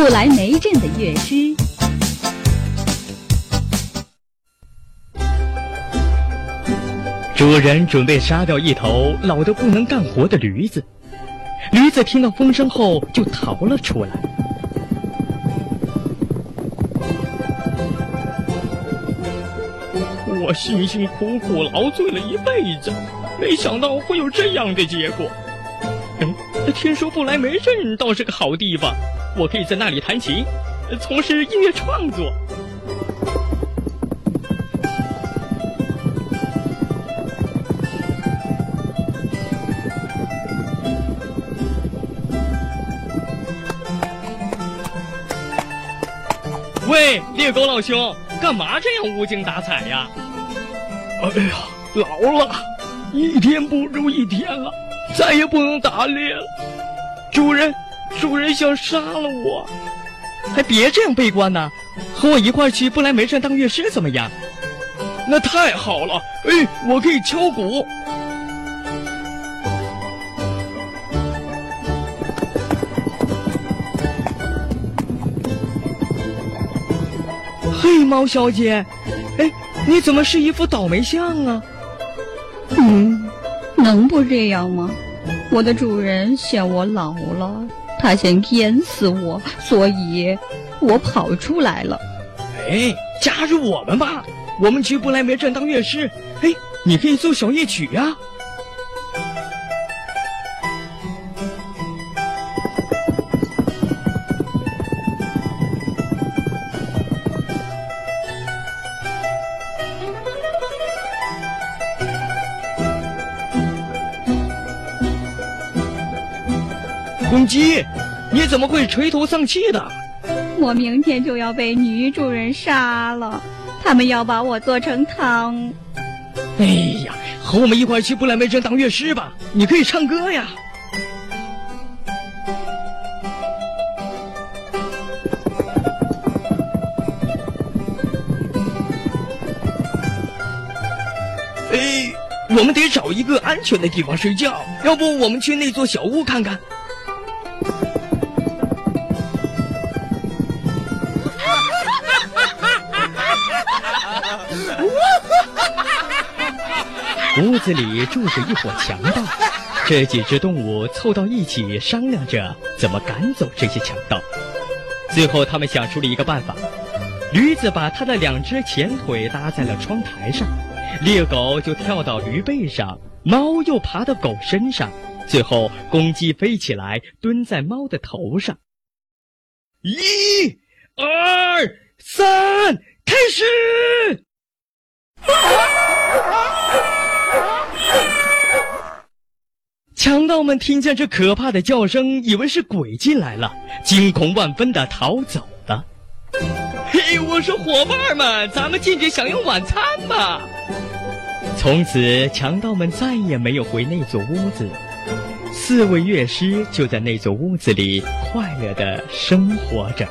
不来梅镇的乐师。主人准备杀掉一头老得不能干活的驴子，驴子听到风声后就逃了出来。我辛辛苦苦劳作了一辈子，没想到会有这样的结果。哎，听说不来梅镇倒是个好地方，我可以在那里弹琴，从事音乐创作。喂，猎狗老兄，干嘛这样无精打采呀？哎呀，老了，一天不如一天了，再也不能打猎了。主人，主人想杀了我，还别这样悲观呢。和我一块去不来梅镇当乐师怎么样？那太好了，哎，我可以敲鼓。黑猫小姐，哎，你怎么是一副倒霉相啊？嗯，能不这样吗？我的主人嫌我老了，他想淹死我，所以我跑出来了。哎，加入我们吧，我们去不来梅镇当乐师。哎，你可以奏小夜曲呀。公鸡，你怎么会垂头丧气的？我明天就要被女主人杀了，他们要把我做成汤。哎呀，和我们一块去布莱梅镇当乐师吧，你可以唱歌呀。哎，我们得找一个安全的地方睡觉，要不我们去那座小屋看看。屋子里住着一伙强盗，这几只动物凑到一起商量着怎么赶走这些强盗。最后，他们想出了一个办法：驴子把它的两只前腿搭在了窗台上，猎狗就跳到驴背上，猫又爬到狗身上，最后公鸡飞起来蹲在猫的头上。一、二、三，开始！强盗们听见这可怕的叫声，以为是鬼进来了，惊恐万分的逃走了。嘿，我说伙伴们，咱们进去享用晚餐吧。从此，强盗们再也没有回那座屋子，四位乐师就在那座屋子里快乐的生活着。